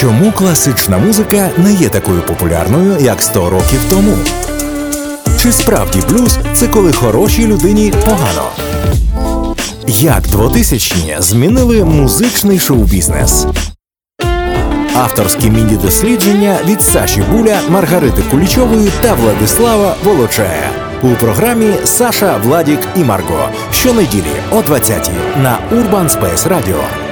Чому класична музика не є такою популярною, як 100 років тому? Чи справді блюз це коли хорошій людині погано? Як 2000-ні змінили музичний шоу-бізнес? Авторські міні-дослідження від Саші Буля, Маргарити Кулічової та Владислава Волочая у програмі Саша, Владік і Марго щонеділі о 20-й на Urban Space Radio.